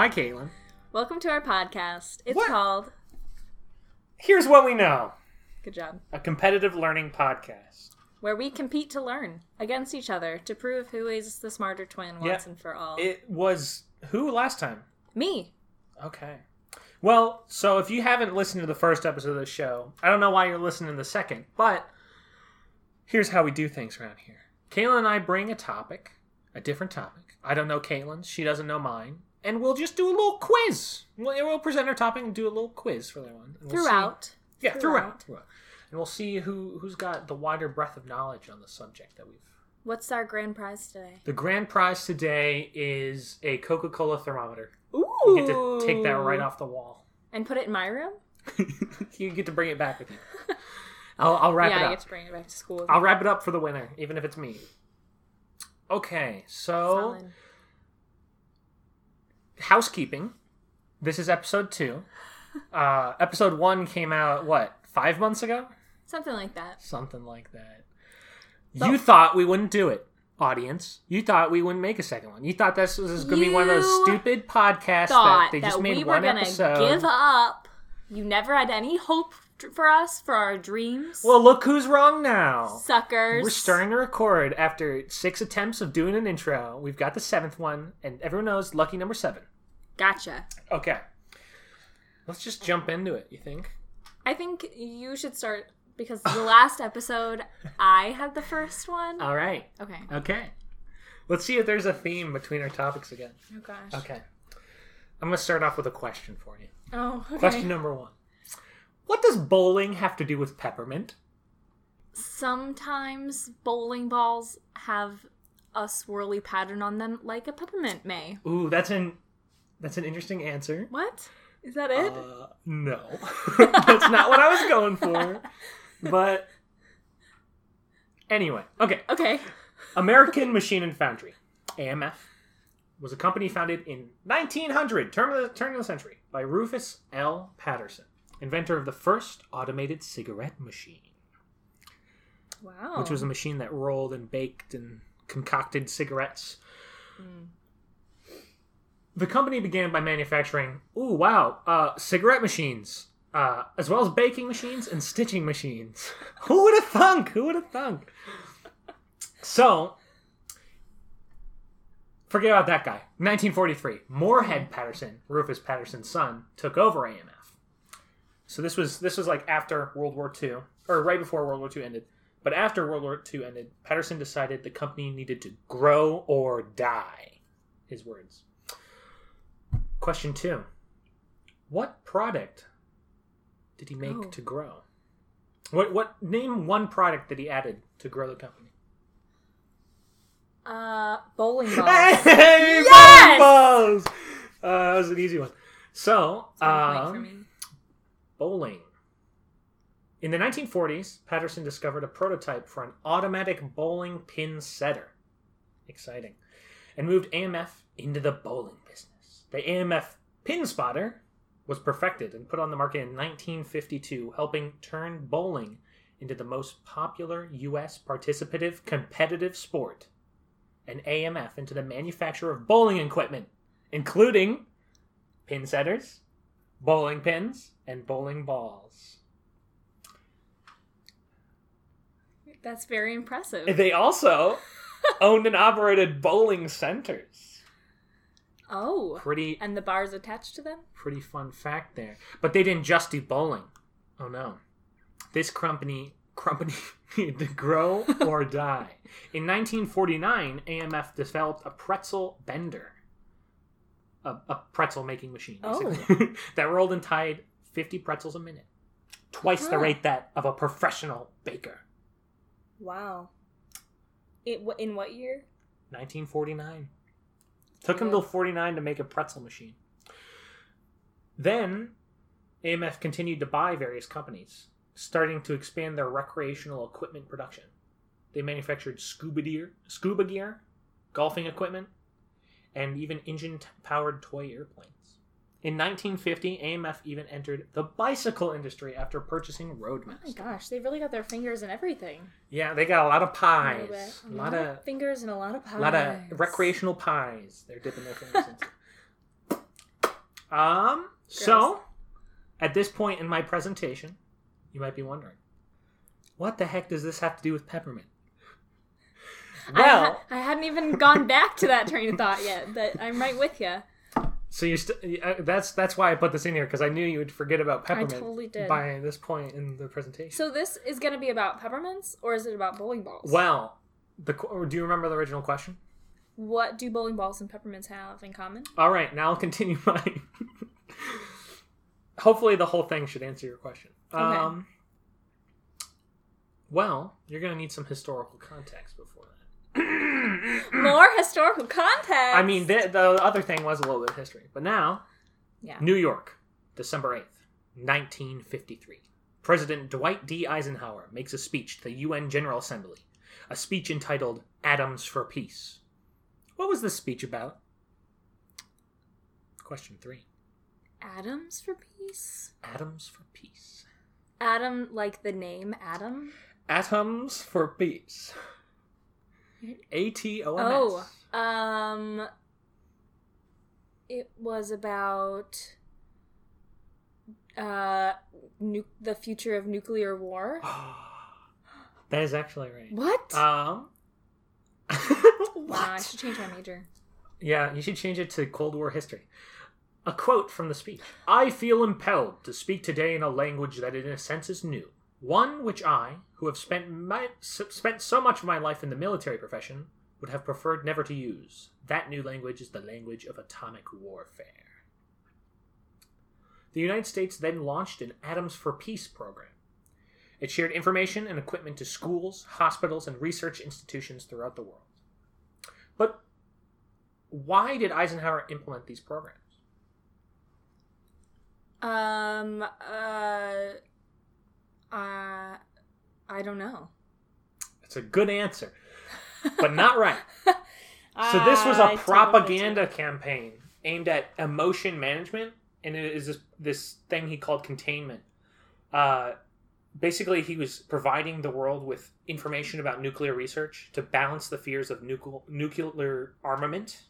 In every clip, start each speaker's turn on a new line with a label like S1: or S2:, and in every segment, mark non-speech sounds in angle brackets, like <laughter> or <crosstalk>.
S1: Hi, Caitlin.
S2: Welcome to our podcast. It's
S1: What?
S2: called.
S1: Here's what we know
S2: Good job.
S1: a competitive learning podcast.
S2: Where we compete to learn against each other to prove who is the smarter twin
S1: Yeah.
S2: once and for all.
S1: It was who last time?
S2: Me.
S1: Okay. Well, so if you haven't listened to the first episode of the show, I don't know why you're listening to the second, but here's how we do things around here. Caitlin and I bring a topic, a different topic. I don't know Caitlin's, she doesn't know mine, and we'll just do a little quiz. We'll, we'll present our topic and do a little quiz for everyone. And we'll see-
S2: Throughout.
S1: yeah,
S2: throughout.
S1: throughout. And we'll see who who's got the wider breadth of knowledge on the subject that we've.
S2: What's our grand prize today?
S1: The grand prize today is a Coca-Cola thermometer.
S2: Ooh.
S1: You get to take that right off the wall.
S2: And put it in my room? <laughs>
S1: you get to bring it back with you. <laughs> I'll, I'll wrap
S2: yeah,
S1: it up.
S2: Yeah, I get to bring it back to school.
S1: I'll wrap it up for the winner, even if it's me. Okay, so
S2: Solid.
S1: Housekeeping. This is episode two. <laughs> Uh, episode one came out what five months ago,
S2: Something like that.
S1: something like that.
S2: So-
S1: you thought we wouldn't do it, audience. You thought we wouldn't make a second one. You thought this was going to be one of those stupid podcasts that
S2: Thought
S1: they
S2: that,
S1: made
S2: we were
S1: one
S2: gonna
S1: episode.
S2: give up. You never had any hope for us, for our dreams.
S1: Well, look who's wrong now.
S2: Suckers.
S1: We're starting to record after six attempts of doing an intro. We've got the seventh one, and everyone knows lucky number seven.
S2: Gotcha.
S1: Okay. Let's just jump into it, you think?
S2: I think you should start because the last <laughs> episode I had the first one.
S1: All right.
S2: Okay.
S1: Okay. Let's see if there's a theme between our topics again.
S2: Oh gosh.
S1: Okay. I'm going to start off with a question for you.
S2: Oh, okay.
S1: Question number one What does bowling have to do with peppermint?
S2: Sometimes bowling balls have a swirly pattern on them, like a peppermint may.
S1: Ooh, that's an that's an interesting answer.
S2: What? Is that it?
S1: Uh, no, <laughs> that's not what I was going for. <laughs> But anyway, okay.
S2: okay.
S1: American Machine and Foundry, AMF, was a company founded in 1900, turn of the, turn of the century, by Rufus L. Patterson, inventor of the first automated cigarette machine,
S2: Wow.
S1: which was a machine that rolled and baked and concocted cigarettes.
S2: Mm.
S1: The company began by manufacturing, ooh, wow, uh, cigarette machines, uh, as well as baking machines and stitching machines. <laughs> Who would have thunk? Who would have thunk? So, forget about that guy. 1943, Moorhead Patterson, Rufus Patterson's son, took over AMF. So this was this was like after World War II, or right before World War II ended. But after World War II ended, Patterson decided the company needed to grow or die. His words. Question two. What product did he make
S2: Oh.
S1: to grow? What what name one product that he added to grow the company?
S2: Uh, bowling <laughs> balls.
S1: Hey,
S2: Yes!
S1: bowling balls! Uh, that was an easy one. So,
S2: point for
S1: um,
S2: me.
S1: Bowling. In the 1940s, Patterson discovered a prototype for an automatic bowling pin setter. Exciting. And moved AMF into the bowling business. The AMF pin spotter was perfected and put on the market in 1952, helping turn bowling into the most popular U.S. participative competitive sport, and AMF into the manufacture of bowling equipment, including pin setters, bowling pins, and bowling balls.
S2: That's very impressive.
S1: They also <laughs> owned and operated bowling centers.
S2: Oh.
S1: Pretty
S2: And the bars attached to them?
S1: pretty fun fact there. But they didn't just do bowling. Oh no. This company company <laughs> needed to grow <laughs> or die. In 1949, AMF developed a pretzel bender. A, a pretzel making machine, basically. Oh. <laughs> that rolled and tied 50 pretzels a minute. Twice the rate that of a professional baker.
S2: Wow. It in what year?
S1: 1949. Took him
S2: good.
S1: till 49 to make a pretzel machine. Then AMF continued to buy various companies, starting to expand their recreational equipment production. They manufactured scuba gear, scuba gear, golfing equipment, and even engine-powered toy airplanes. In 1950, AMF even entered the bicycle industry after purchasing Roadmaster.
S2: Oh my gosh, they really got their fingers in everything.
S1: Yeah, they got a lot of
S2: A
S1: pies,
S2: bit.
S1: a lot of
S2: fingers and a lot of pies.
S1: a lot of recreational pies. They're dipping their fingers into. <laughs> Um. So, at this point in my presentation, you might be wondering, what the heck does this have to do with peppermint?
S2: I,
S1: Well,
S2: ha- I hadn't even gone back to that train of thought yet. but I'm right with you.
S1: so you st- uh, that's that's why I put this in here because I knew you would forget about peppermint
S2: totally did.
S1: by this point in the presentation.
S2: So this is going to be about peppermints, or is it about bowling balls?
S1: well, the do you remember the original question?
S2: What do bowling balls and peppermints have in common?
S1: All right, now I'll continue <laughs> my. Hopefully, the whole thing should answer your question.
S2: Okay.
S1: Um, well, you're going to need some historical context before. <coughs>
S2: More historical context.
S1: I mean, the, the other thing was a little bit of history, but now,
S2: yeah.
S1: New York, December eighth, nineteen fifty-three. President Dwight D. Eisenhower makes a speech to the UN General Assembly, a speech entitled "Atoms for Peace." What was this speech about? Question three.
S2: Atoms for peace.
S1: Atoms for Peace.
S2: Atom, like the name Adam.
S1: Atoms for Peace. A T O M S.
S2: Oh, um, it was about uh, nu- the future of nuclear war. <gasps>
S1: that is actually right.
S2: What?
S1: Um. <laughs>
S2: wow, I should change my major.
S1: Yeah, you should change it to Cold War history. A quote from the speech I feel impelled to speak today in a language that, in a sense, is new. One which I, who have spent, my, spent so much of my life in the military profession, would have preferred never to use. That new language is the language of atomic warfare. The United States then launched an Atoms for Peace program. It shared information and equipment to schools, hospitals, and research institutions throughout the world. But why did Eisenhower implement these programs?
S2: Um, uh, uh, I don't know.
S1: It's a good answer, but not right. <laughs> So this was a
S2: I
S1: propaganda campaign aimed at emotion management, and it is this, this thing he called containment. Uh, basically, he was providing the world with information about nuclear research to balance the fears of nuclear nuclear armament.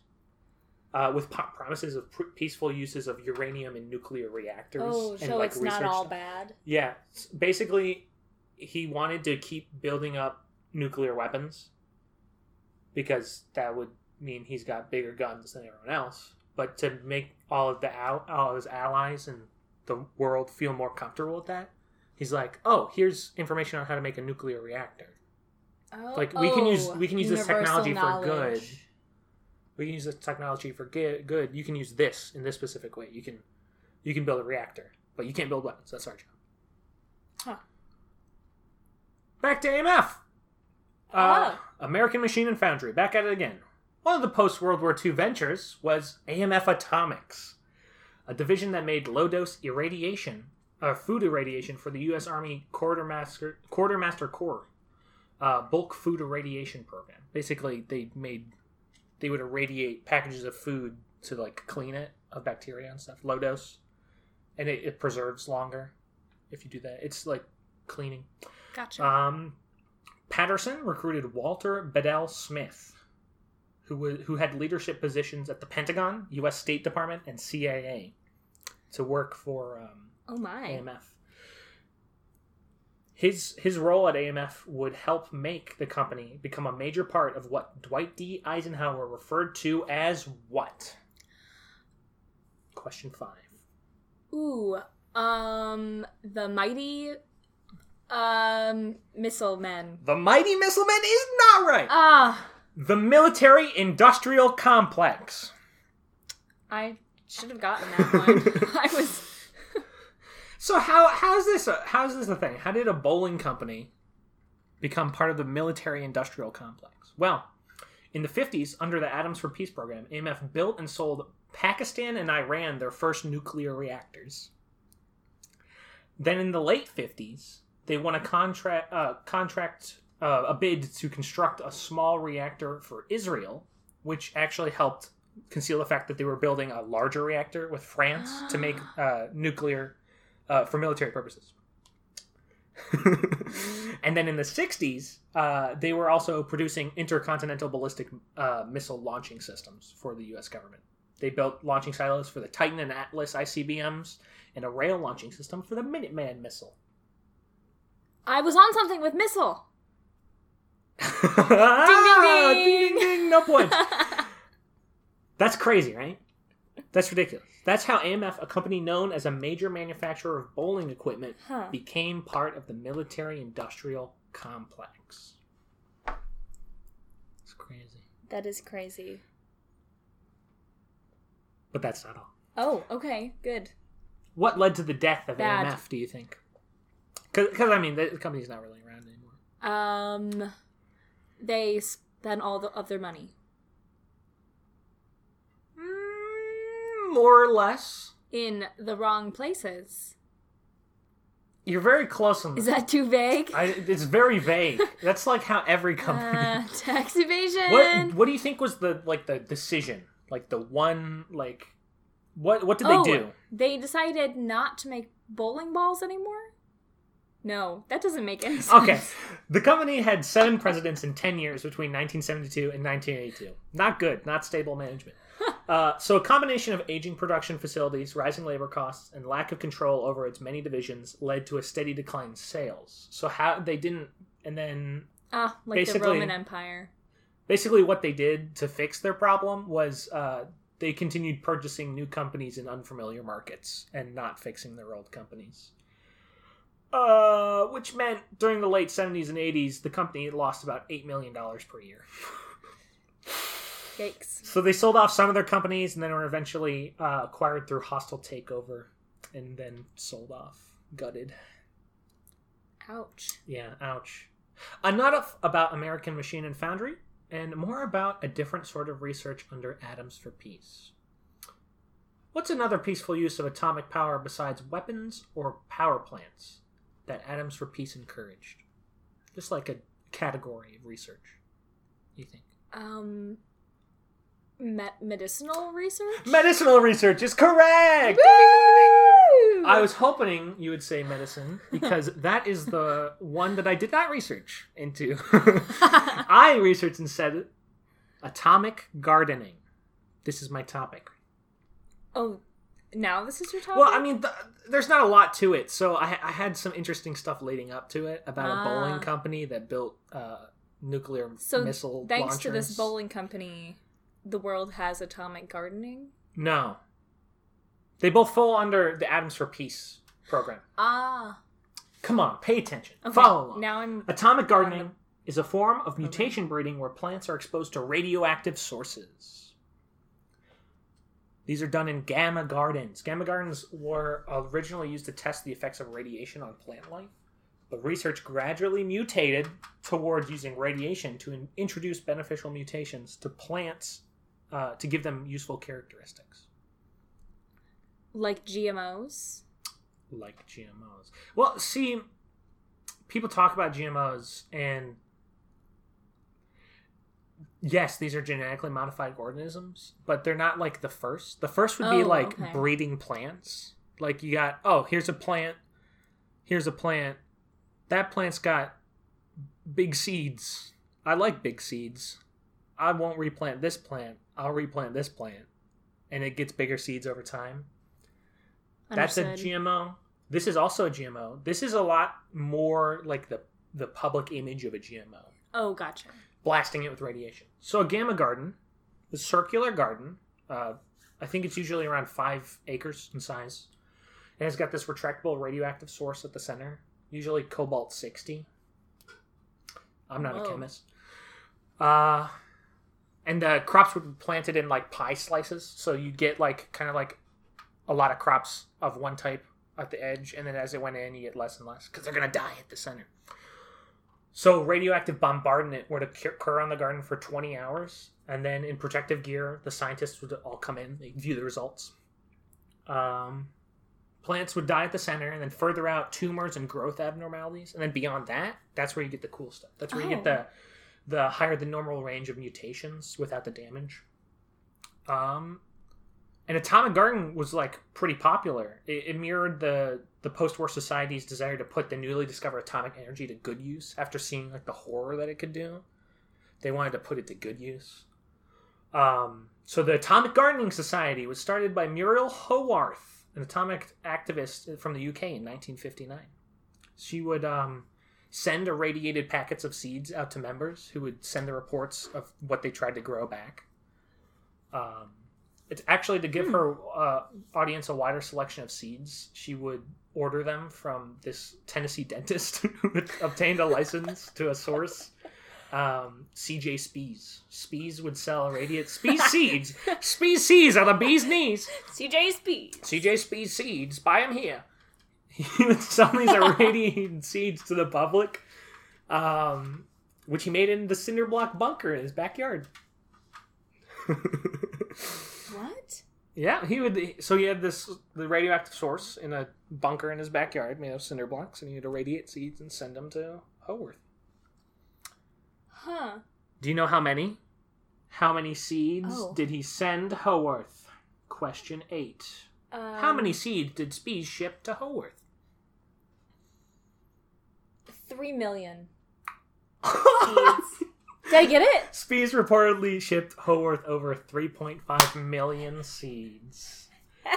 S1: Uh, with po- promises of pr- peaceful uses of uranium in nuclear reactors.
S2: Oh,
S1: and,
S2: so
S1: like,
S2: it's not all
S1: stuff.
S2: bad.
S1: Yeah, basically, he wanted to keep building up nuclear weapons because that would mean he's got bigger guns than everyone else. But to make all of the all of his allies and the world feel more comfortable with that, he's like, "Oh, here's information on how to make a nuclear reactor.
S2: Oh,
S1: Like we can use
S2: oh,
S1: we can use this
S2: universal
S1: technology for good. We can use this technology for good. Good. You can use this in this specific way. You can you can build a reactor, but you can't build weapons. That's our job."
S2: Huh.
S1: Back to AMF. Uh,
S2: Oh.
S1: American Machine and Foundry. Back at it again. One of the post World War II ventures was AMF Atomics, a division that made low dose irradiation, uh, food irradiation for the U.S. Army Quartermaster Quartermaster Corps uh, bulk food irradiation program. Basically, they made they would irradiate packages of food to like clean it of bacteria and stuff. Low dose, and it, it preserves longer if you do that. It's like cleaning.
S2: Gotcha.
S1: Um, Patterson recruited Walter Bedell Smith, who was, who had leadership positions at the Pentagon, U.S. State Department, and CIA, to work for um,
S2: oh my.
S1: AMF. His his role at AMF would help make the company become a major part of what Dwight D. Eisenhower referred to as what? Question five.
S2: Ooh, um, the mighty, um, missile men.
S1: The mighty missile man is not right.
S2: Ah,
S1: the military industrial complex.
S2: I should have gotten that one. <laughs> I was. <laughs>
S1: So how how's this a, how's this a thing? How did a bowling company become part of the military industrial complex? Well, in the 50s, under the Atoms for Peace program, AMF built and sold Pakistan and Iran their first nuclear reactors. Then in the late 50s, they won a contract uh, contract uh, a bid to construct a small reactor for Israel, which actually helped conceal the fact that they were building a larger reactor with France to make <gasps> uh, nuclear uh, for military purposes. <laughs> and then in the 60s, uh, they were also producing intercontinental ballistic uh, missile launching systems for the U.S. government. They built launching silos for the Titan and Atlas ICBMs and a rail launching system for the Minuteman missile.
S2: I was on something with missile. <laughs>
S1: Ah,
S2: ding,
S1: ding, ding, no points. <laughs> That's crazy, right? That's ridiculous. That's how AMF, a company known as a major manufacturer of bowling equipment,
S2: Huh.
S1: became part of the military industrial complex. It's crazy.
S2: That is crazy.
S1: But that's not all.
S2: Oh, okay, good.
S1: What led to the death of
S2: Bad.
S1: AMF, do you think? Because, I mean, the company's not really around anymore.
S2: Um, they spent all the, of their money
S1: Mm, more or less.
S2: in the wrong places.
S1: You're very close on
S2: Is that too vague?
S1: I, it's very <laughs> vague. That's like how every company.
S2: Uh, <laughs> tax evasion.
S1: what What do you think was the like the decision? Like the one like what what did
S2: Oh,
S1: they do?
S2: They decided not to make bowling balls anymore. No, that doesn't make any sense.
S1: Okay, the company had seven presidents in ten years between 1972 and 1982. Not good. Not stable management. <laughs> Uh, so a combination of aging production facilities, rising labor costs, and lack of control over its many divisions led to a steady decline in sales. So how they didn't, and then
S2: Ah, like the Roman Empire.
S1: basically what they did to fix their problem was uh, they continued purchasing new companies in unfamiliar markets and not fixing their old companies. Uh, which meant during the late 70s and 80s, the company lost about $8 million per year.
S2: Yikes.
S1: So they sold off some of their companies and then were eventually uh, acquired through hostile takeover and then sold off, gutted.
S2: Ouch.
S1: Yeah, ouch. Enough about American Machine and Foundry, and more about a different sort of research under Atoms for Peace. What's another peaceful use of atomic power besides weapons or power plants that Atoms for Peace encouraged? Just like a category of research, you think?
S2: Um, me- medicinal research.
S1: Medicinal research is correct!
S2: Woo!
S1: I was hoping you would say medicine because <laughs> that is the one that I did not research into. <laughs> I researched instead atomic gardening. This is my topic.
S2: Oh, now this is your topic.
S1: Well, I mean, th- there's not a lot to it. So I, I had some interesting stuff leading up to it about a
S2: Ah.
S1: bowling company that built uh, nuclear
S2: so
S1: missile
S2: thanks to this bowling company, the world has atomic gardening.
S1: No. They both fall under the Atoms for Peace program.
S2: Ah,
S1: Come on, pay attention.
S2: okay.
S1: Follow along.
S2: Now I'm.
S1: Atomic gardening is a form of mutation breeding where plants are exposed to radioactive sources. These are done in gamma gardens. Gamma gardens were originally used to test the effects of radiation on plant life, but research gradually mutated towards using radiation to in- introduce beneficial mutations to plants uh, to give them useful characteristics,
S2: like GMOs.
S1: like GMOs. Well, see, people talk about GMOs and yes, these are genetically modified organisms, but they're not like the first. The first would be
S2: Oh,
S1: like
S2: okay.
S1: breeding plants. Like you got, oh, here's a plant. Here's a plant. That plant's got big seeds. I like big seeds. I won't replant this plant. I'll replant this plant. And it gets bigger seeds over time. That's a GMO. This is also a GMO. This is a lot more like the the public image of a GMO,
S2: Oh, gotcha.
S1: Blasting it with radiation. So a gamma garden, a circular garden. Uh, I think it's usually around five acres in size. And It has got this retractable radioactive source at the center, usually cobalt sixty. I'm not a chemist. Uh, and the crops would be planted in like pie slices, so you'd get like kind of like a lot of crops of one type at the edge, and then as it went in, you get less and less because they're gonna die at the center. So radioactive bombardment would occur on the garden for 20 hours, and then in protective gear, the scientists would all come in, they view the results. Um, plants would die at the center, and then further out, tumors and growth abnormalities, and then beyond that, that's where you get the cool stuff. That's where you
S2: Oh.
S1: get the the higher than normal range of mutations without the damage. Um, and Atomic Garden was like pretty popular. It, it mirrored the the post-war society's desire to put the newly discovered atomic energy to good use after seeing like the horror that it could do. They wanted to put it to good use. Um, so the Atomic Gardening Society was started by Muriel Howarth, an atomic activist from the UK in 1959. She would um, send irradiated packets of seeds out to members who would send the reports of what they tried to grow back. Um, it's actually to give her uh, audience a wider selection of seeds. She would order them from this Tennessee dentist <laughs> who obtained a license to a source. Um, CJ Speas. Speas would sell irradiate Spees <laughs> seeds. Spees seeds are the bee's knees.
S2: CJ Speed.
S1: CJ Speed seeds. Buy them here. He would sell these <laughs> irradiated seeds to the public, um, which he made in the cinder block bunker in his backyard.
S2: What?
S1: Yeah, he would. So he had this the radioactive source in a bunker in his backyard made of cinder blocks, and he would irradiate seeds and send them to Howarth.
S2: Huh.
S1: Do you know how many? How many seeds
S2: Oh.
S1: did he send Howarth? Question eight.
S2: Um,
S1: How many seeds did Speas ship to Howarth?
S2: Three million <laughs> seeds. Did I get it?
S1: Speas reportedly shipped Howarth over 3.5 million seeds,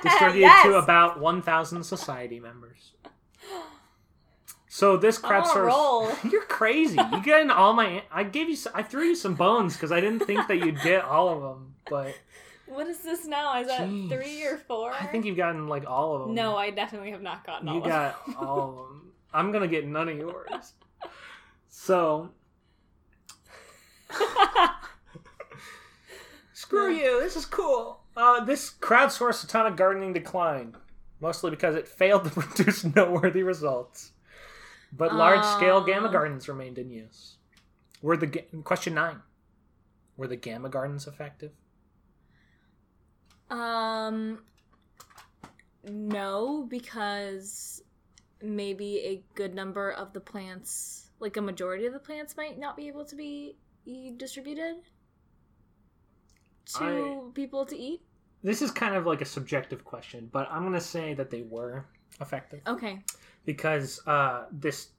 S1: distributed <laughs>
S2: yes!
S1: to about 1,000 society members. So this
S2: a
S1: crowdsource, <laughs> you're crazy. You getting all my? I gave you, I threw you some bones because I didn't think that you'd get all of them, but
S2: What is this now? Is that
S1: Jeez.
S2: three or four?
S1: I think you've gotten like all of them.
S2: No, I definitely have not gotten all of them.
S1: you got all of them. I'm gonna get none of yours. So <laughs> Screw you. This is cool. Uh, this crowdsourced atomic gardening declined, mostly because it failed to <laughs> produce noteworthy results. But large-scale
S2: Aw.
S1: gamma gardens remained in use. Were the ga- question nine? Were the gamma gardens effective?
S2: Um, no, because maybe a good number of the plants, like a majority of the plants, might not be able to be e- distributed to people to eat.
S1: This is kind of like a subjective question, but I'm gonna say that they were effective.
S2: Okay.
S1: because uh, this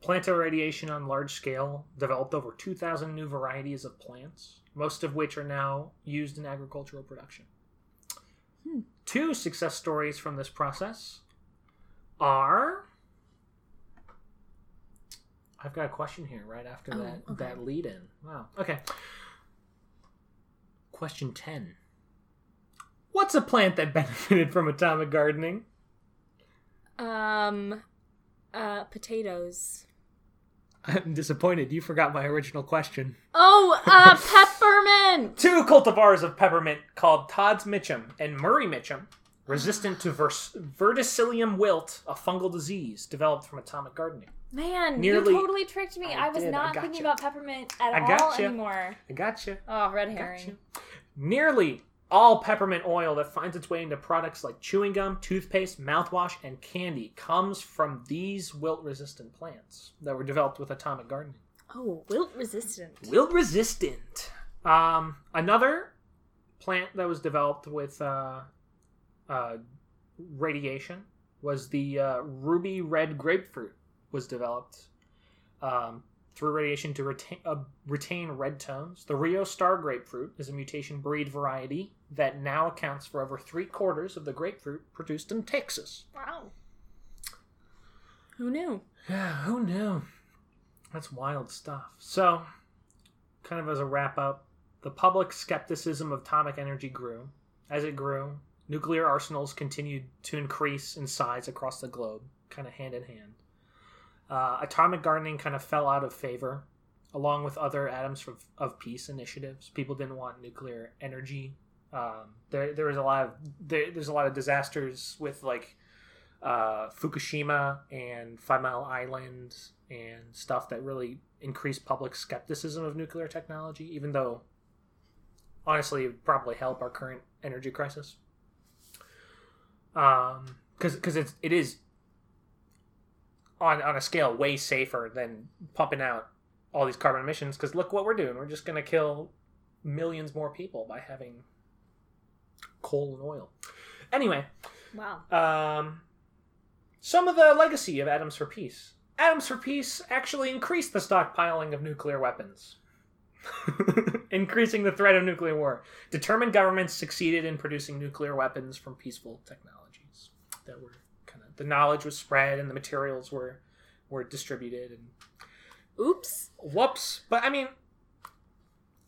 S1: plant irradiation on large scale developed over 2,000 new varieties of plants, most of which are now used in agricultural production.
S2: Hmm.
S1: Two success stories from this process are. I've got a question here right after
S2: Oh,
S1: that
S2: okay.
S1: that lead in. Wow. Okay. Question 10. What's a plant that <laughs> benefited from atomic gardening?
S2: Um, uh, potatoes.
S1: I'm disappointed. You forgot my original question.
S2: Oh, uh, <laughs> peppermint.
S1: Two cultivars of peppermint called Todd's Mitcham and Murray Mitcham, resistant to vers- verticillium wilt, a fungal disease developed from atomic gardening.
S2: Man,
S1: Nearly-
S2: you totally tricked me.
S1: I
S2: I, was
S1: did, I
S2: not
S1: gotcha.
S2: thinking about peppermint at
S1: I
S2: all anymore.
S1: I gotcha.
S2: Oh, red herring.
S1: Nearly all peppermint oil that finds its way into products like chewing gum, toothpaste, mouthwash, and candy comes from these wilt resistant plants that were developed with atomic gardening.
S2: Oh, wilt resistant.
S1: Wilt resistant. Um, another plant that was developed with uh, uh, radiation was the uh, ruby red grapefruit. Was developed um, through radiation to retain, uh, retain red tones. The Rio Star grapefruit is a mutation breed variety that now accounts for over three quarters of the grapefruit produced in Texas.
S2: Wow. Who knew?
S1: Yeah, who knew? That's wild stuff. So, kind of as a wrap up, the public skepticism of atomic energy grew. As it grew, nuclear arsenals continued to increase in size across the globe, kind of hand in hand. Uh, atomic gardening kind of fell out of favor, along with other atoms of, of peace initiatives. People didn't want nuclear energy. Um, there, there was a lot of there, there's a lot of disasters with like uh, Fukushima and Five Mile Island and stuff that really increased public skepticism of nuclear technology, even though honestly it would probably help our current energy crisis. Um, because because it is on on a scale way safer than pumping out all these carbon emissions. Because look what we're doing, we're just gonna kill millions more people by having coal and oil. Anyway,
S2: Wow.
S1: um, some of the legacy of Atoms for Peace. Atoms for Peace actually increased the stockpiling of nuclear weapons. <laughs> Increasing the threat of nuclear war. Determined governments succeeded in producing nuclear weapons from peaceful technologies that were kind of the knowledge was spread and the materials were were distributed and
S2: Oops.
S1: whoops. But I mean,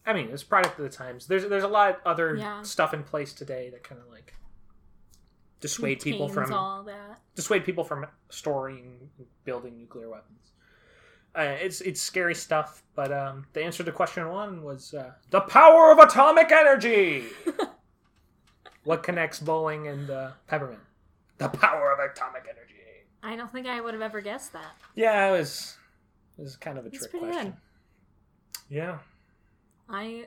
S1: I mean, it's product of the times. There's there's a lot of other
S2: Yeah.
S1: stuff in place today that kind of like dissuade people from
S2: all that.
S1: dissuade people from storing building nuclear weapons. Uh, it's it's scary stuff, but um, the answer to question one was uh, the power of atomic energy. <laughs> what connects bowling and uh, peppermint? The power of atomic energy.
S2: I don't think I would have ever guessed that.
S1: Yeah, it was it was kind of a
S2: It's
S1: trick question. Yeah,
S2: I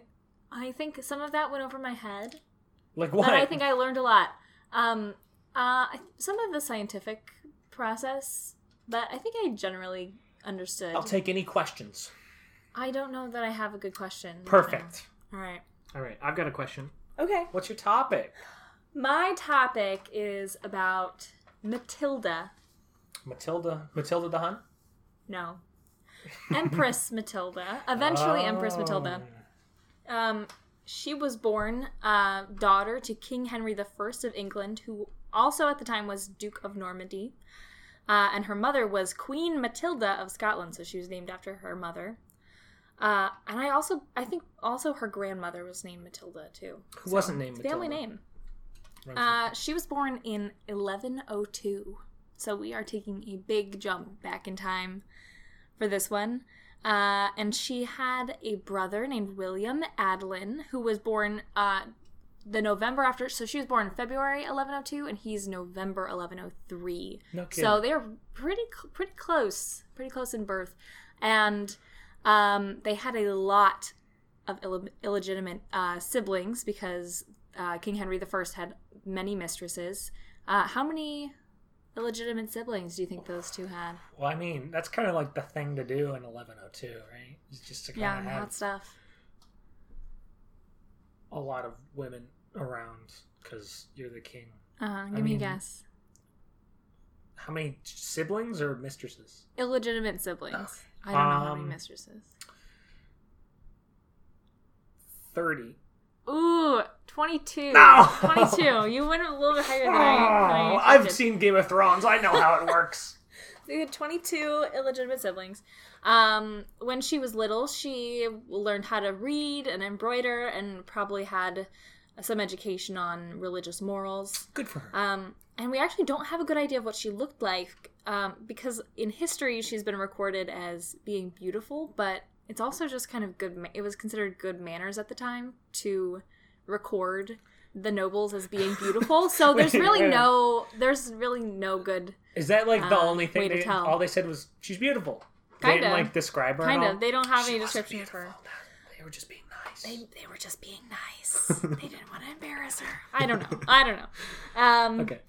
S2: I think some of that went over my head,
S1: like what?
S2: but I think I learned a lot. Um, uh, some of the scientific process, but I think I generally understood.
S1: I'll take any questions.
S2: I don't know that I have a good question.
S1: Perfect.
S2: All right.
S1: All right, I've got a question.
S2: Okay.
S1: What's your topic?
S2: My topic is about Matilda.
S1: Matilda. Matilda the Hun.
S2: No. Empress <laughs> Matilda. Eventually, Empress Matilda.
S1: Oh.
S2: Um, she was born uh, daughter to King Henry I of England, who also at the time was Duke of Normandy. Uh, and her mother was Queen Matilda of Scotland, so she was named after her mother. Uh, and I also, I think, also her grandmother was named Matilda too.
S1: Who wasn't named
S2: It's a Family
S1: Matilda?
S2: name. Uh, she was born in 1102. So we are taking a big jump back in time for this one. Uh, and she had a brother named William Adelin, who was born uh, the November after. So she was born February 1102, and he's November 1103.
S1: No kidding.
S2: So they're pretty pretty close, pretty close in birth, and um, they had a lot of Ill- illegitimate uh, siblings because uh, King Henry I had many mistresses. Uh, how many illegitimate siblings do you think those two had?
S1: Well, I mean, that's kind of like the thing to do in 1102, right? It's just to kind
S2: Yeah,
S1: of have
S2: hot stuff.
S1: a lot of women around because you're the king.
S2: Uh, give
S1: I
S2: me
S1: mean-
S2: a guess.
S1: How many siblings or mistresses?
S2: Illegitimate siblings. I don't know how many
S1: Um,
S2: mistresses.
S1: 30.
S2: Ooh, 22.
S1: No!
S2: 22. You went a little bit higher than I, than I
S1: Oh, I've seen Game of Thrones. I know how it works. <laughs>
S2: They had 22 illegitimate siblings. Um, when she was little, she learned how to read and embroider and probably had some education on religious morals.
S1: Good for her.
S2: Um, and we actually don't have a good idea of what she looked like um, because in history she's been recorded as being beautiful, but it's also just kind of good. Ma- it was considered good manners at the time to record the nobles as being <laughs> beautiful. So there's
S1: Wait,
S2: really
S1: wait.
S2: no, there's really no good.
S1: Is that like the
S2: uh,
S1: only thing?
S2: to
S1: They,
S2: tell.
S1: all they said was she's beautiful. They didn't
S2: Kinda.
S1: like describe her.
S2: Kind of. They don't have
S1: She
S2: any
S1: wasn't
S2: description of her.
S1: beautiful. They were just being nice.
S2: They, they were just being nice. <laughs> they didn't want to embarrass her. I don't know. I don't know. Um,
S1: okay.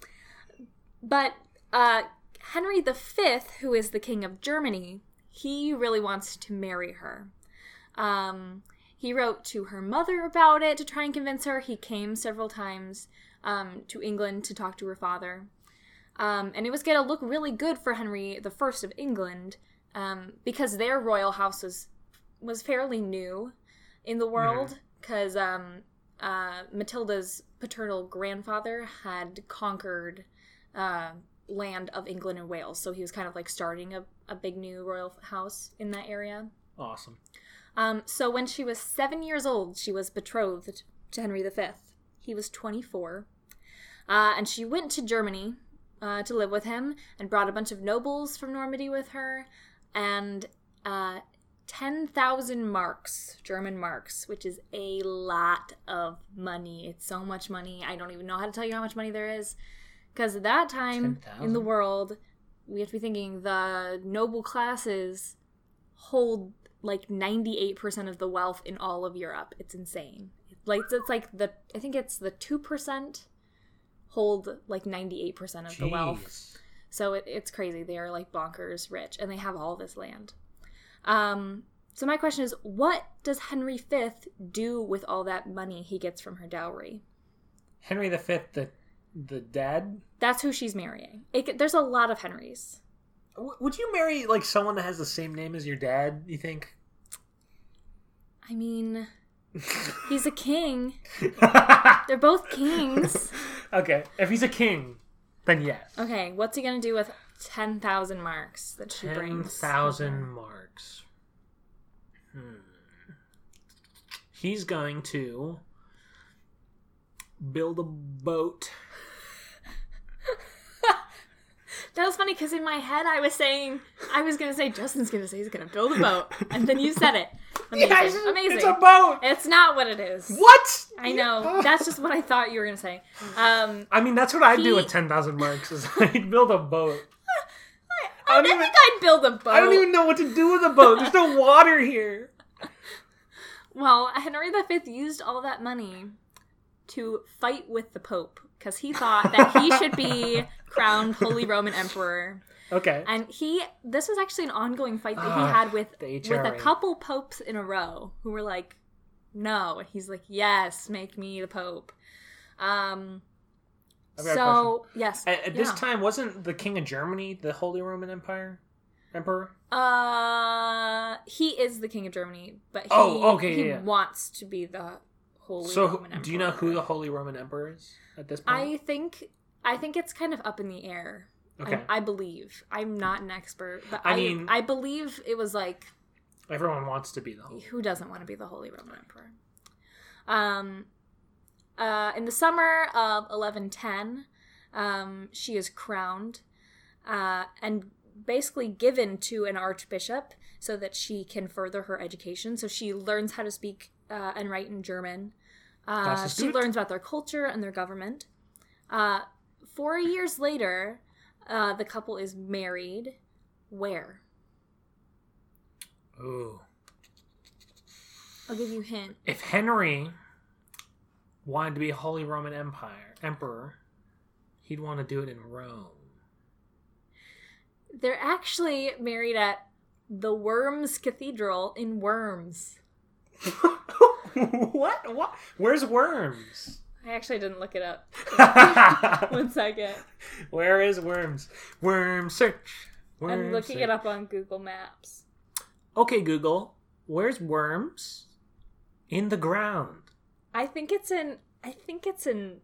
S2: But uh, Henry V, who is the king of Germany, he really wants to marry her. Um, he wrote to her mother about it to try and convince her. He came several times um, to England to talk to her father. Um, and it was going to look really good for Henry I of England um, because their royal house was, was fairly new in the world because um, uh, Matilda's paternal grandfather had conquered uh, land of England and Wales. So he was kind of like starting a, a big new royal house in that area.
S1: Awesome.
S2: Um, so when she was seven years old, she was betrothed to Henry V. He was 24. Uh, and she went to Germany uh, to live with him and brought a bunch of nobles from Normandy with her and uh, 10,000 marks, German marks, which is a lot of money. It's so much money. I don't even know how to tell you how much money there is. Because at that time in the world, we have to be thinking the noble classes hold like 98% of the wealth in all of Europe. It's insane. Like it's like the I think it's the 2% hold like 98% of the wealth. So it, it's crazy. They are like bonkers rich and they have all this land. Um so my question is what does Henry V do with all that money he gets from her dowry?
S1: Henry V, the the dad.
S2: That's who she's marrying. It, there's a lot of Henrys.
S1: W- Would you marry like someone that has the same name as your dad? You think?
S2: I mean, <laughs> he's a king. <laughs> They're both kings.
S1: okay, if he's a king, then yes.
S2: Okay, what's he gonna do with ten thousand marks that she
S1: Ten
S2: brings?
S1: thousand marks. Hmm. He's going to build a boat. <laughs>
S2: That was funny because in my head I was saying I was gonna say Justin's gonna say he's gonna build a boat, and then you said it. <laughs> Amazing,
S1: Yes,
S2: amazing.
S1: It's a boat.
S2: It's not what it is.
S1: What?
S2: I know. That's just what I thought you were gonna say. Um,
S1: I mean, that's what I'd do with ten thousand marks. Is <laughs> I'd build a boat.
S2: I,
S1: don't
S2: don't
S1: even-
S2: think I'd build a boat.
S1: I don't even know what to do with a boat. There's no water here.
S2: Well, Henry V used all that money to fight with the Pope because he thought that he <laughs> should be crowned Holy Roman Emperor.
S1: Okay.
S2: And he, this was actually an ongoing fight that he
S1: Ah,
S2: had with with a couple popes in a row who were like, "No," and he's like, "Yes, make me the Pope." Um.
S1: I've got a
S2: So yes,
S1: At, at this time, wasn't the King of Germany the Holy Roman Empire emperor?
S2: uh, he is the king of Germany, but he,
S1: Oh, okay,
S2: he
S1: yeah, yeah.
S2: wants to be the Holy
S1: so,
S2: Roman Emperor.
S1: do you know who the Holy Roman emperor is at this point?
S2: I think I think it's kind of up in the air.
S1: Okay.
S2: I, I believe. I'm not an expert, but
S1: I
S2: I
S1: mean-
S2: I believe it was like
S1: Everyone wants to be the Holy.
S2: who doesn't want to be the Holy Roman Emperor? Um, uh, in the summer of 1110, um, she is crowned uh, and basically given to an archbishop so that she can further her education. So she learns how to speak uh, and write in German. Uh, she learns about their culture and their government. Uh, four years later, uh, the couple is married. Where?
S1: Ooh.
S2: I'll give you a hint.
S1: If Henry wanted to be a Holy Roman Empire emperor, he'd want to do it in Rome.
S2: They're actually married at the Worms Cathedral in Worms. <laughs> <laughs>
S1: what? What? Where's Worms?
S2: I actually didn't look it up. <laughs> One second.
S1: Where is Worms? Worm search.
S2: I'm looking
S1: search.
S2: it up on Google Maps.
S1: Okay, Google. Where's Worms? In the ground.
S2: I think it's in. I think it's in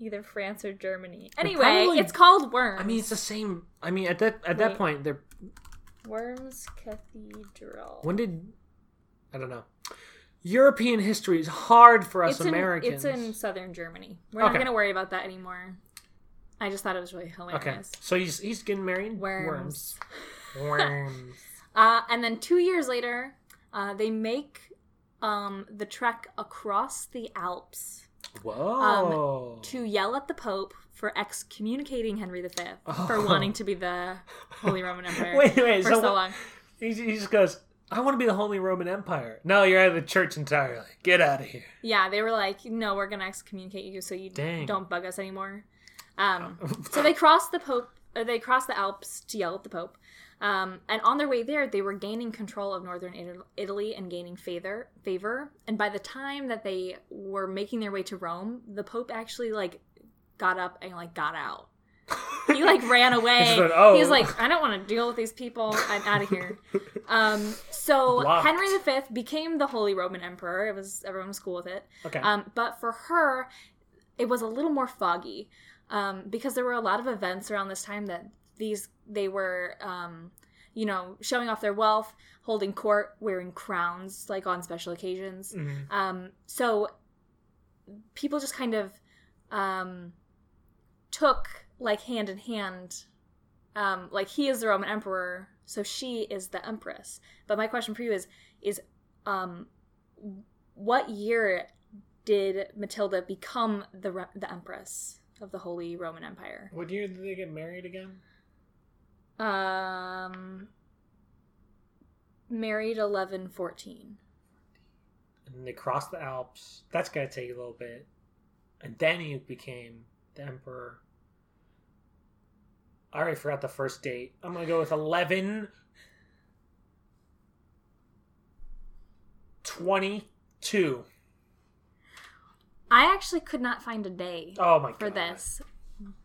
S2: either France or Germany. Anyway,
S1: probably-
S2: it's called Worms.
S1: I mean, it's the same. I mean, at that at that point, they're
S2: Worms Cathedral.
S1: when did I don't know. European history is hard for us
S2: it's in,
S1: Americans.
S2: It's in southern Germany. We're not
S1: Okay.
S2: going to worry about that anymore. I just thought it was really hilarious.
S1: okay,
S2: hilarious.
S1: so he's he's getting married.
S2: Worms.
S1: Worms. <laughs> Worms.
S2: Uh, and then two years later, uh, they make um, the trek across the Alps
S1: Whoa.
S2: to yell at the Pope for excommunicating Henry V for
S1: Oh.
S2: wanting to be the Holy Roman <laughs> Emperor
S1: wait, wait.
S2: for
S1: So,
S2: so
S1: what-
S2: long.
S1: He, he just goes. I want to be the Holy Roman Empire. No, you're out of the church entirely. Get out of here.
S2: Yeah, they were like, no, we're going to excommunicate you so you
S1: Dang.
S2: don't bug us anymore. Um, <laughs> so they crossed the Pope, they crossed the Alps to yell at the Pope. Um, and on their way there, they were gaining control of northern Italy and gaining favor. Favor. And by the time that they were making their way to Rome, the Pope actually like got up and like got out. He like ran <laughs> away.
S1: He said, "Oh."
S2: He's like, I don't want to deal with these people. I'm out of here. <laughs> Um, so
S1: Blocked.
S2: Henry V became the Holy Roman Emperor. It was everyone was cool with it.
S1: Okay.
S2: Um, but for her, it was a little more foggy um, because there were a lot of events around this time that these they were, um, you know, showing off their wealth, holding court, wearing crowns like on special occasions.
S1: Mhm.
S2: Um, so people just kind of um, took like hand in hand. Um, like he is the Roman emperor, so she is the empress. But my question for you is: is um, what year did Matilda become the re- the empress of the Holy Roman Empire?
S1: What year did they get married again?
S2: Um, married eleven fourteen.
S1: And they crossed the Alps. That's gonna take a little bit. And then he became the emperor. I already forgot the first date. I'm gonna go with eleven twenty-two.
S2: I actually could not find a day
S1: Oh my god!
S2: for this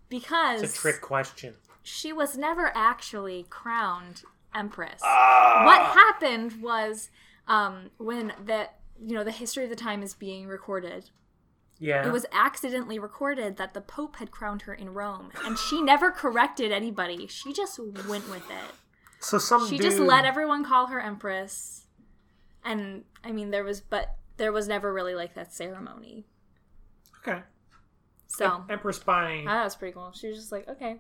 S2: because
S1: It's a trick question.
S2: she was never actually crowned empress.
S1: Ah!
S2: What happened was um, when that you know the history of the time is being recorded,
S1: Yeah.
S2: it was accidentally recorded that the Pope had crowned her in Rome, and she <gasps> never corrected anybody. She just went with it.
S1: so some
S2: She
S1: dude,
S2: just let everyone call her empress, and I mean there was, but there was never really like that ceremony.
S1: Okay.
S2: So
S1: Empress by
S2: that was pretty cool. She was just like, okay,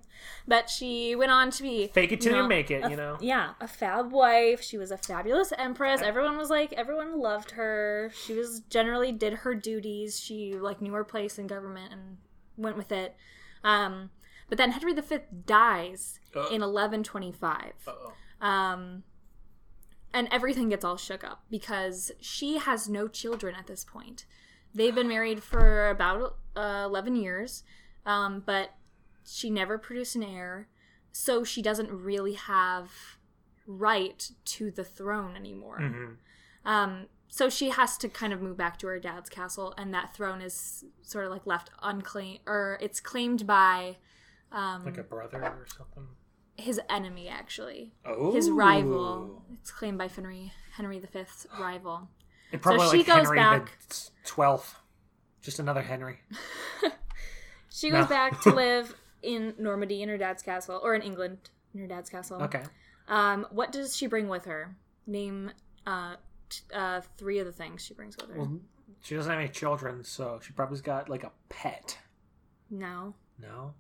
S2: but she went on to be
S1: fake it till
S2: you
S1: you, make it.
S2: a-
S1: You know.
S2: Yeah, a fab wife. She was a fabulous empress. Everyone was like, everyone loved her. She was generally did her duties. She like knew her place in government and went with it. Um, but then Henry V dies
S1: Uh.
S2: in 1125.
S1: Uh-oh.
S2: Um, and everything gets all shook up because she has no children at this point. They've been married for about uh, 11 years, um, but she never produced an heir, so she doesn't really have right to the throne anymore.
S1: Mhm.
S2: Um, so she has to kind of move back to her dad's castle, and that throne is sort of like left unclaimed, or it's claimed by um,
S1: Like a brother or something.
S2: his enemy, actually
S1: Oh.
S2: his rival. It's claimed by Henry Henry V's rival.
S1: And probably
S2: she
S1: like
S2: goes
S1: Henry
S2: back-
S1: the twelfth. Just another Henry. <laughs>
S2: She goes
S1: No.
S2: back to <laughs> live in Normandy in her dad's castle, or in England in her dad's castle.
S1: Okay.
S2: Um, what does she bring with her? Name uh, t- uh, three of the things she brings with her.
S1: Well, she doesn't have any children, so she probably's got like a pet.
S2: no.
S1: No.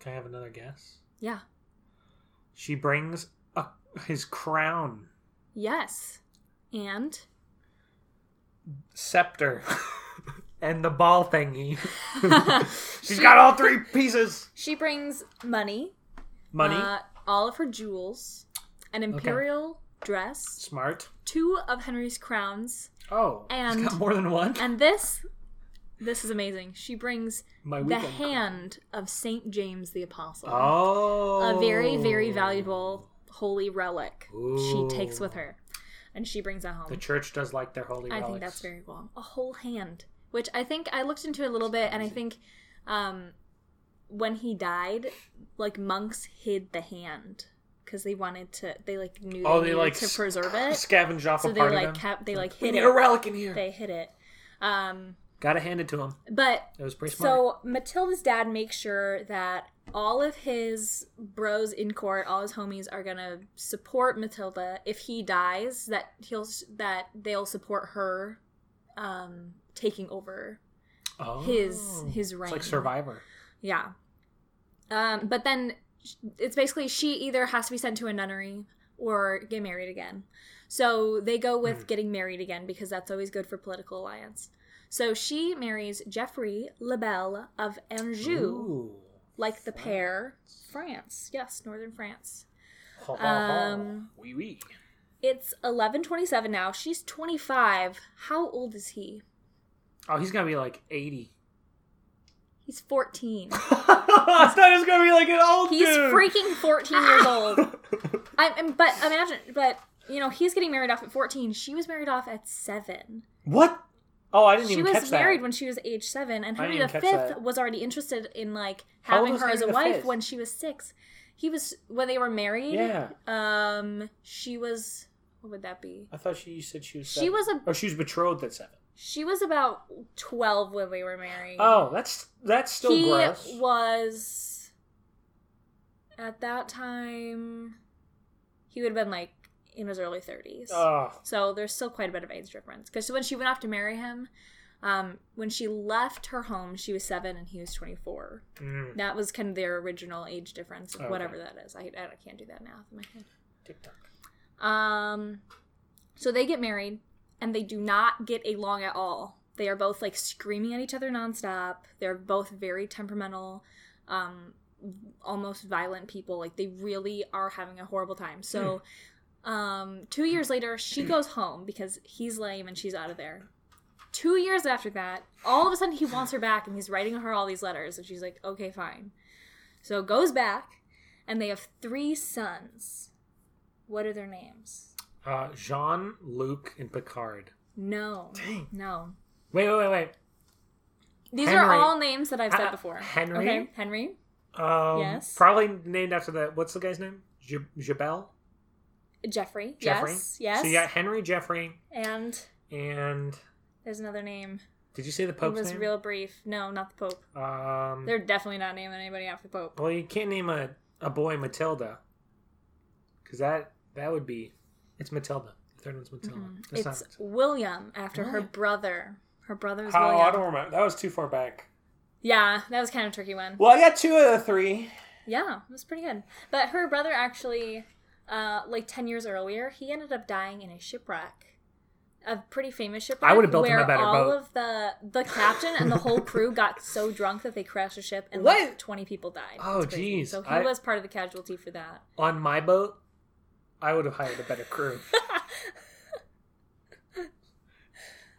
S1: Can I have another guess?
S2: Yeah.
S1: She brings a, his crown,
S2: Yes. And
S1: scepter, <laughs> and the ball thingy. <laughs> She's got all three pieces.
S2: she brings money,
S1: Money.
S2: uh, all of her jewels, an imperial dress,
S1: Smart.
S2: two of Henry's crowns,
S1: Oh,
S2: And-
S1: got more than one.
S2: and this. This is amazing. She brings the hand of Saint James the Apostle.
S1: Oh,
S2: a very very valuable holy relic
S1: Ooh.
S2: she takes with her and she brings that home.
S1: The church does like their holy
S2: i
S1: relics.
S2: think that's very cool. A whole hand which i think i looked into a little bit and i think um when he died like monks hid the hand because they wanted to they like knew
S1: Oh,
S2: they,
S1: they like
S2: to preserve it.
S1: scavenge off
S2: so
S1: a
S2: they
S1: part
S2: like
S1: of them.
S2: kept they like
S1: we
S2: hid
S1: need
S2: it.
S1: a relic in here.
S2: they hid it. Um
S1: Gotta hand it to him.
S2: but
S1: It was pretty smart.
S2: so Matilda's dad makes sure that all of his bros in court, all his homies, are gonna support Matilda. If he dies, that he'll that they'll support her, um, taking over
S1: oh,
S2: his his
S1: It's like Survivor.
S2: Yeah. Um, but then it's basically she either has to be sent to a nunnery or get married again. So they go with
S1: Hmm.
S2: getting married again because that's always good for political alliance. So she marries Geoffrey le Bel of Anjou,
S1: Ooh.
S2: like the pair, France. Yes, northern France.
S1: Ha, ha, ha.
S2: Um,
S1: Wee wee.
S2: It's 1127 now. She's 25. How old is he?
S1: Oh, he's gonna be like eighty.
S2: He's 14.
S1: I thought he was gonna be like an old
S2: He's
S1: dude.
S2: freaking 14 years old. <laughs> I, am but imagine, but you know, he's getting married off at 14. She was married off at seven.
S1: what? Oh, I didn't
S2: She
S1: even catch that.
S2: She was married when she was age seven, and Henry V was already interested in like having her as a wife
S1: V?
S2: when she was six. He was when they were married.
S1: Yeah,
S2: Um, she was. What would that be?
S1: I thought she you said she was.
S2: She was a.
S1: Oh, she was betrothed at seven.
S2: She was about twelve when they were married.
S1: Oh, that's that's still
S2: he
S1: gross.
S2: was at that time. He would have been like in his early thirties.
S1: Oh,
S2: So there's still quite a bit of age difference. Because when she went off to marry him, um, when she left her home, she was seven and he was 24.
S1: mm.
S2: That was kind of their original age difference,
S1: Okay.
S2: whatever that is. I, I can't do that math in my head.
S1: TikTok.
S2: Um, so they get married and they do not get along at all. They are both like screaming at each other nonstop. They're both very temperamental, um, almost violent people. Like they really are having a horrible time. So, um, two years later, she goes home because he's lame and she's out of there. Two years after that, all of a sudden he wants her back and he's writing her all these letters and she's like, okay, fine. So goes back and they have three sons. What are their names?
S1: Uh, Jean, Luc, and Picard.
S2: No.
S1: Dang.
S2: No.
S1: Wait, wait, wait, wait.
S2: These
S1: Henry.
S2: are all names that I've said
S1: Uh,
S2: before.
S1: Henry?
S2: Okay, Henry.
S1: Um,
S2: Yes.
S1: Probably named after the what's the guy's name? J- Jabel.
S2: Jeffrey.
S1: Jeffrey.
S2: Yes. Yes.
S1: So you got Henry, Jeffrey,
S2: and
S1: and
S2: there's another name.
S1: did you say the
S2: Pope?
S1: It
S2: was
S1: name?
S2: real brief. No, not the Pope.
S1: um,
S2: They're definitely not naming anybody after the Pope.
S1: well, you can't name a, a boy Matilda, because that that would be it's Matilda. The third one's Matilda. That's
S2: It's
S1: not
S2: William after her brother. Her brother is
S1: Oh,
S2: William.
S1: I don't remember. That was too far back.
S2: Yeah, that was kind of a tricky one.
S1: Well, I got two of the three.
S2: Yeah, it was pretty good. But her brother actually, uh, like ten years earlier, he ended up dying in a shipwreck, a pretty famous shipwreck.
S1: I would've built him
S2: where
S1: a better
S2: all
S1: boat.
S2: of the the captain and the whole <laughs> crew got so drunk that they crashed the ship and
S1: What?
S2: like twenty people died.
S1: Oh, jeez.
S2: So he
S1: I-
S2: was part of the casualty for that.
S1: On my boat, I would have hired a better crew. <laughs>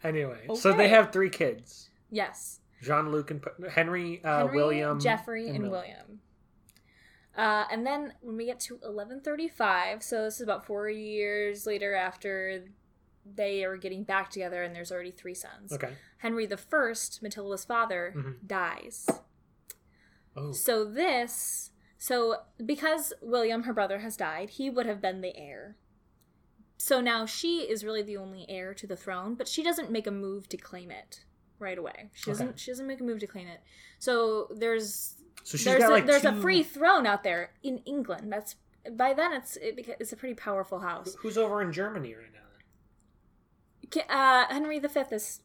S1: anyway, so they have three kids:
S2: Yes,
S1: Jean Luc and Henry, uh,
S2: Henry,
S1: William,
S2: Jeffrey, and,
S1: William.
S2: William. Uh, and then when we get to 1135, so this is about four years later after they are getting back together, and there's already three sons.
S1: Okay.
S2: Henry the First, Matilda's father,
S1: Mhm.
S2: dies.
S1: Oh,
S2: So this, so because William, her brother, has died, he would have been the heir. So now she is really the only heir to the throne, but she doesn't make a move to claim it right away. She doesn't.
S1: Okay.
S2: She doesn't make a move to claim it. So there's
S1: so she's
S2: there's
S1: got
S2: a,
S1: like
S2: there's a free throne out there in England. That's by then it's it, it's a pretty powerful house.
S1: Who's over in Germany right now?
S2: Uh, Henry V is,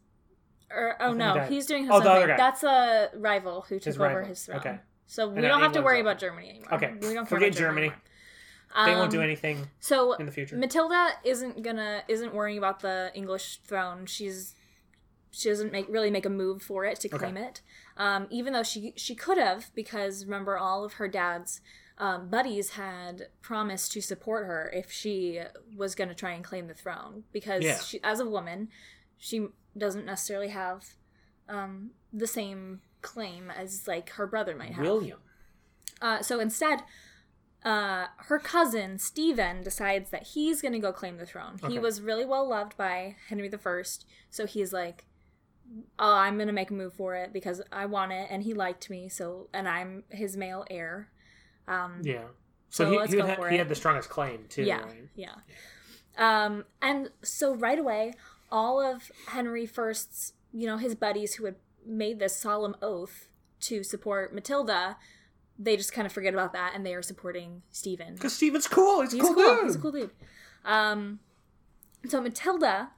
S2: or oh no,
S1: died.
S2: he's doing his
S1: Oh,
S2: own thing.
S1: guy.
S2: That's a rival who took
S1: His
S2: over
S1: rival.
S2: his throne.
S1: Okay.
S2: So we
S1: And
S2: don't have to worry about Germany anymore.
S1: Okay,
S2: we don't
S1: forget
S2: Germany.
S1: Germany. They won't do
S2: Um,
S1: anything
S2: So
S1: in the future.
S2: Matilda isn't gonna isn't worrying about the English throne. She's she doesn't make really make a move for it to
S1: Okay.
S2: claim it. Um, even though she she could have because remember all of her dad's um, buddies had promised to support her if she was going to try and claim the throne because
S1: Yeah.
S2: she, as a woman she doesn't necessarily have um, the same claim as like her brother might have.
S1: William.
S2: Uh, so instead, uh, her cousin Stephen decides that he's going to go claim the throne.
S1: Okay.
S2: He was really well loved by Henry the First, so he's like, "Oh, I'm going to make a move for it because I want it, and he liked me, so and I'm his male heir." Um,
S1: Yeah. So,
S2: So
S1: he,
S2: let's
S1: he,
S2: go
S1: would ha-
S2: for
S1: he had the strongest claim too,
S2: yeah,
S1: right?
S2: yeah. Um, and so right away, all of Henry First's, you know, his buddies who had made this solemn oath to support Matilda, they just kind of forget about that and they are supporting Stephen.
S1: Because Stephen's cool. He's,
S2: He's
S1: cool,
S2: cool.
S1: dude.
S2: He's a cool dude. Um, so Matilda,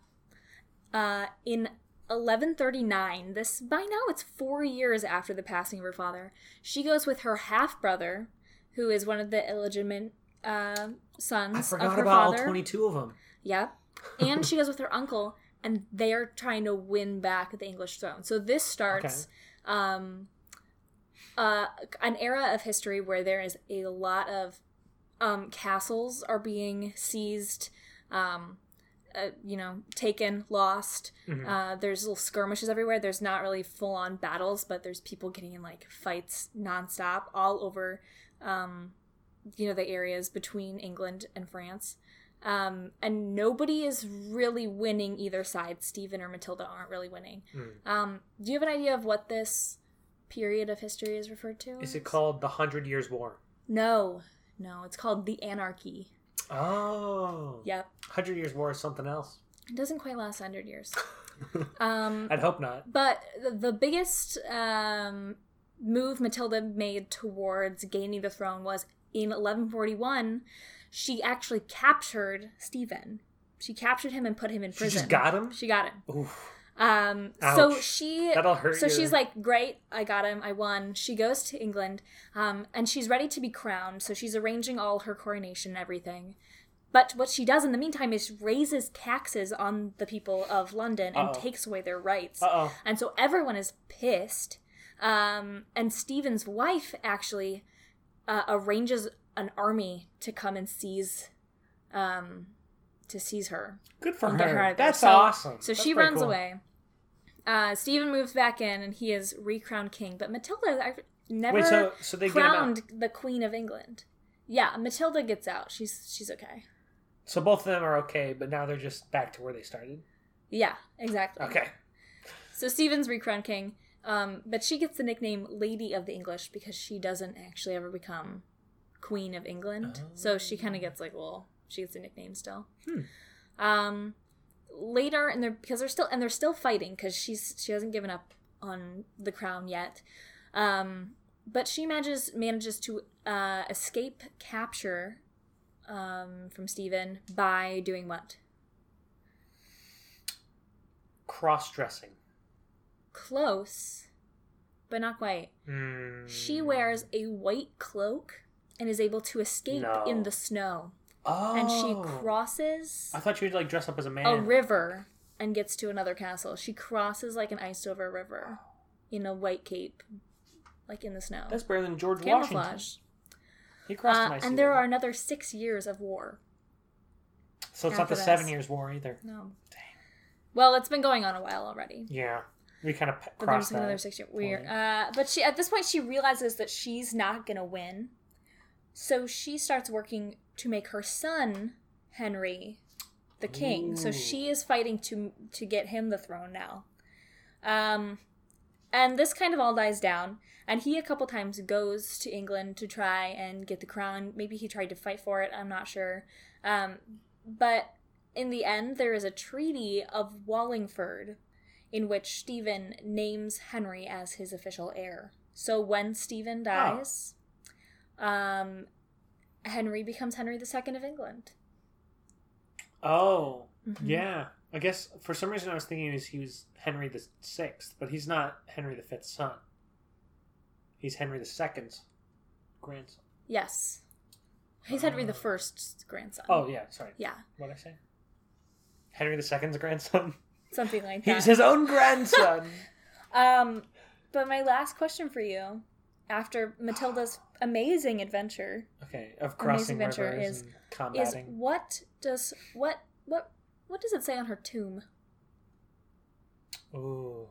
S2: uh, in 1139, this by now it's four years after the passing of her father. She goes with her half brother, who is one of the illegitimate uh, sons
S1: I
S2: of her
S1: about all
S2: father.
S1: 22 of them.
S2: Yep. <laughs> And she goes with her uncle, and they are trying to win back the English throne. So this starts um, uh, an era of history where there is a lot of um, castles are being seized, um, uh, you know, taken, lost.
S1: Mhm.
S2: Uh, there's little skirmishes everywhere. There's not really full on battles, but there's people getting in like fights nonstop all over, um, you know, the areas between England and France. Um, and nobody is really winning either side. Stephen or Matilda aren't really winning.
S1: Mm.
S2: Um, do you have an idea of what this period of history is referred to?
S1: Is it called the Hundred Years' War?
S2: No, no, it's called the Anarchy.
S1: Oh.
S2: Yep,
S1: Hundred Years' War is something else.
S2: it doesn't quite last hundred years. <laughs> Um,
S1: I'd hope not.
S2: but the, the biggest um, move Matilda made towards gaining the throne was in 1141. She actually captured Stephen. She captured him and put him in
S1: She
S2: prison.
S1: just got him?
S2: She got him.
S1: Oof.
S2: Um, so she
S1: That'll hurt
S2: so
S1: your-
S2: she's like, great, I got him, I won. She goes to England, um, and she's ready to be crowned. So she's arranging all her coronation and everything. But what she does in the meantime is raises taxes on the people of London and
S1: Uh-oh.
S2: takes away their rights.
S1: Uh oh.
S2: And so everyone is pissed. Um, and Stephen's wife actually uh, arranges an army to come and seize, um, to seize her.
S1: Good for her.
S2: her out of there.
S1: That's
S2: So-
S1: awesome.
S2: So
S1: That's
S2: she runs
S1: cool.
S2: away. Uh, Stephen moves back in, and he is recrowned king. But Matilda I- never
S1: Wait, so so they get him out.
S2: crowned the queen of England. Yeah, Matilda gets out. She's she's okay.
S1: So both of them are okay, but now they're just back to where they started.
S2: Yeah, exactly.
S1: Okay.
S2: So Stephen's recrowned king, um, but she gets the nickname Lady of the English because she doesn't actually ever become Queen of England. So she kind of gets like a little she gets the nickname still.
S1: Hmm.
S2: Um, later, and they're because they're still and they're still fighting because she's she hasn't given up on the crown yet. Um, but she manages manages to uh, escape capture um, from Stephen by doing what?
S1: Cross dressing.
S2: Close, but not quite.
S1: Mm.
S2: She wears a white cloak and is able to escape
S1: No.
S2: in the snow.
S1: Oh.
S2: And she crosses
S1: I thought she would like dress up as a man.
S2: a river and gets to another castle. She crosses like an iced over river in a white cape, like in the snow.
S1: That's better than George Washington.
S2: Camouflage.
S1: He crossed
S2: Uh,
S1: an
S2: and there
S1: river.
S2: are another six years of war.
S1: So it's not the
S2: after
S1: Seven. Years' War either.
S2: No. Dang. Well, it's been going on a while already.
S1: Yeah, we kind of p-
S2: But
S1: crossed
S2: there's another six years. Weird. Uh, but she at this point she realizes that she's not gonna win, so she starts working to make her son Henry the king. So she is fighting to to get him the throne now. Um, and this kind of all dies down. And he a couple times goes to England to try and get the crown. Maybe he tried to fight for it. I'm not sure. Um, but in the end, there is a treaty of Wallingford in which Stephen names Henry as his official heir. So when Stephen dies, um, Henry becomes Henry II of England.
S1: Oh,
S2: Mhm.
S1: yeah. I guess for some reason I was thinking he was, he was Henry the Sixth, but he's not Henry the Fifth's son. He's Henry the Second's grandson.
S2: Yes. He's Henry the
S1: Oh.
S2: First's grandson.
S1: Oh yeah, sorry.
S2: Yeah,
S1: What did I say? Henry the Second's grandson. <laughs>
S2: something like that.
S1: He's his own grandson. <laughs>
S2: Um, but my last question for you, after Matilda's amazing adventure,
S1: okay, of crossing
S2: venture
S1: rivers
S2: is-
S1: and
S2: is what does what what what does it say on her tomb?
S1: Ooh.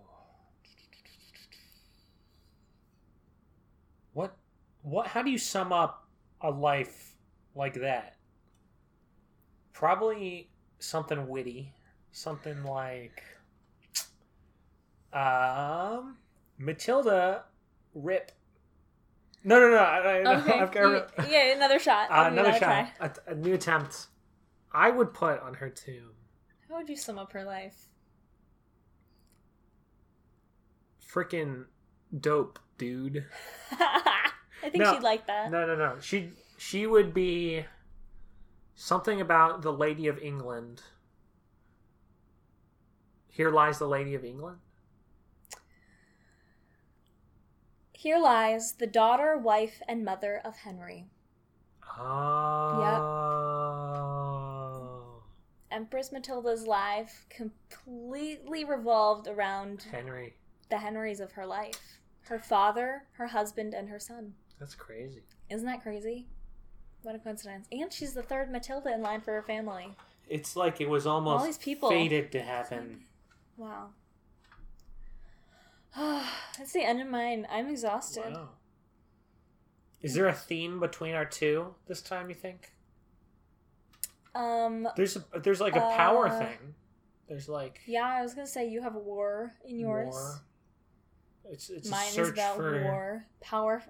S1: What what how do you sum up a life like that? Probably something witty. Something like um Matilda rip no, no, no. I, <laughs>
S2: Okay,
S1: I've got
S2: you- yeah, another shot.
S1: uh,
S2: me
S1: another shot. A, a new attempt. I would put on her tomb
S2: How would you sum up her life?
S1: freaking dope, dude. <laughs>
S2: I think
S1: No,
S2: she'd like that.
S1: No, no, no. She she would be something about the Lady of England. Here lies the Lady of England.
S2: Here lies the daughter, wife, and mother of Henry.
S1: Oh.
S2: Empress Matilda's life completely revolved around
S1: Henry.
S2: the Henrys of her life her father, her husband, and her son.
S1: That's crazy.
S2: Isn't that crazy? What a coincidence. And she's the third Matilda in line for her family.
S1: It's like it was almost
S2: All these people.
S1: fated to happen.
S2: Wow. <sighs> That's the end of mine. I'm exhausted.
S1: Wow. Is there a theme between our two this time? You think?
S2: Um,
S1: There's a, there's like a power
S2: Uh,
S1: thing. There's like
S2: yeah, I was gonna say you have war in yours.
S1: war. It's it's
S2: Mine is
S1: search
S2: about
S1: for
S2: war, power.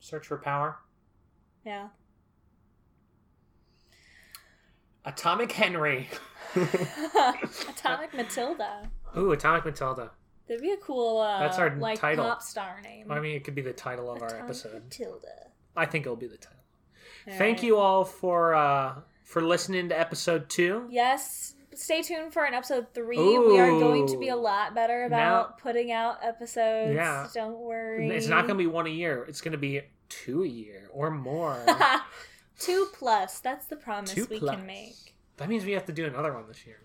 S1: search for power.
S2: Yeah.
S1: Atomic Henry. <laughs>
S2: Atomic Matilda.
S1: Ooh, Atomic Matilda.
S2: That'd be a cool, uh,
S1: That's our
S2: like
S1: title.
S2: pop star name.
S1: I mean, it could be the title of our
S2: Atomic
S1: episode.
S2: Matilda.
S1: I think it'll be the title.
S2: All
S1: Thank
S2: right.
S1: you all for uh for listening to episode two.
S2: Yes. Stay tuned for an episode three. We are going to be a lot better about
S1: Now-
S2: putting out episodes.
S1: Yeah.
S2: Don't worry.
S1: It's not going to be one a year. It's going to be two a year or more. <laughs>
S2: Two plus. That's the promise
S1: Two
S2: we
S1: plus.
S2: can make.
S1: That means we have to do another one this year.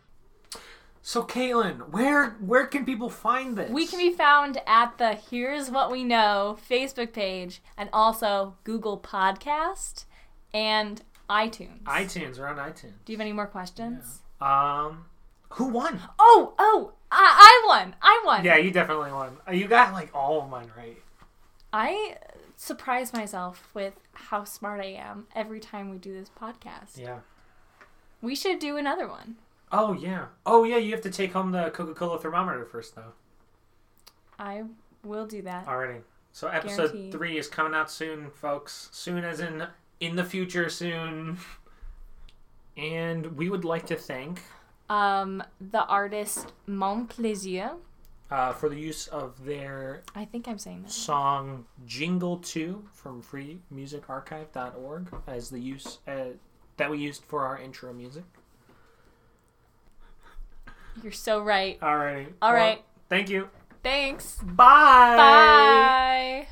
S1: So, Caitlin, where where can people find this?
S2: We can be found at the Here's What We Know Facebook page and also Google Podcast and iTunes.
S1: iTunes. We're on iTunes.
S2: Do you have any more questions?
S1: Um, who won?
S2: Oh, oh, I, I won. I won.
S1: Yeah, you definitely won. Uh, You got like all of mine right.
S2: I surprise myself with how smart I am every time we do this podcast.
S1: Yeah.
S2: We should do another one.
S1: Oh yeah. Oh yeah. You have to take home the Coca Cola thermometer first, though.
S2: I will do that.
S1: Already. So episode
S2: Guaranteed.
S1: three is coming out soon, folks. Soon as in in the future. Soon. And we would like to thank
S2: Um, the artist Monplaisir.
S1: uh, for the use of their
S2: I think I'm saying that.
S1: song Jingle 2 from freemusicarchive.org as the use uh, that we used for our intro music.
S2: You're so right.
S1: All right.
S2: All right.
S1: Thank you.
S2: Thanks.
S1: Bye.
S2: Bye.